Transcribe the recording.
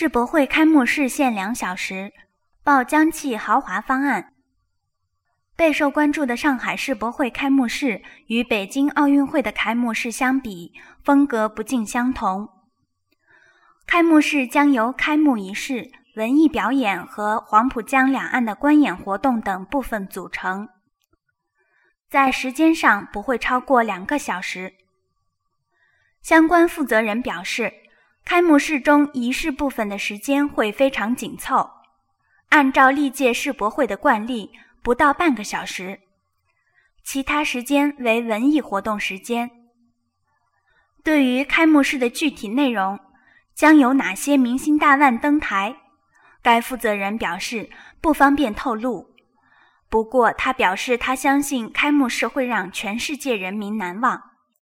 世博会开幕式限两小时，报江气豪华方案。备受关注的上海世博会开幕式与北京奥运会的开幕式相比，风格不尽相同。开幕式将由开幕仪式、文艺表演和黄浦江两岸的观演活动等部分组成，在时间上不会超过两个小时。相关负责人表示，开幕式中仪式部分的时间会非常紧凑，按照历届世博会的惯例。不到半个小时，其他时间为文艺活动时间。对于开幕式的具体内容，将有哪些明星大腕登台，该负责人表示不方便透露。不过，他表示他相信开幕式会让全世界人民难忘。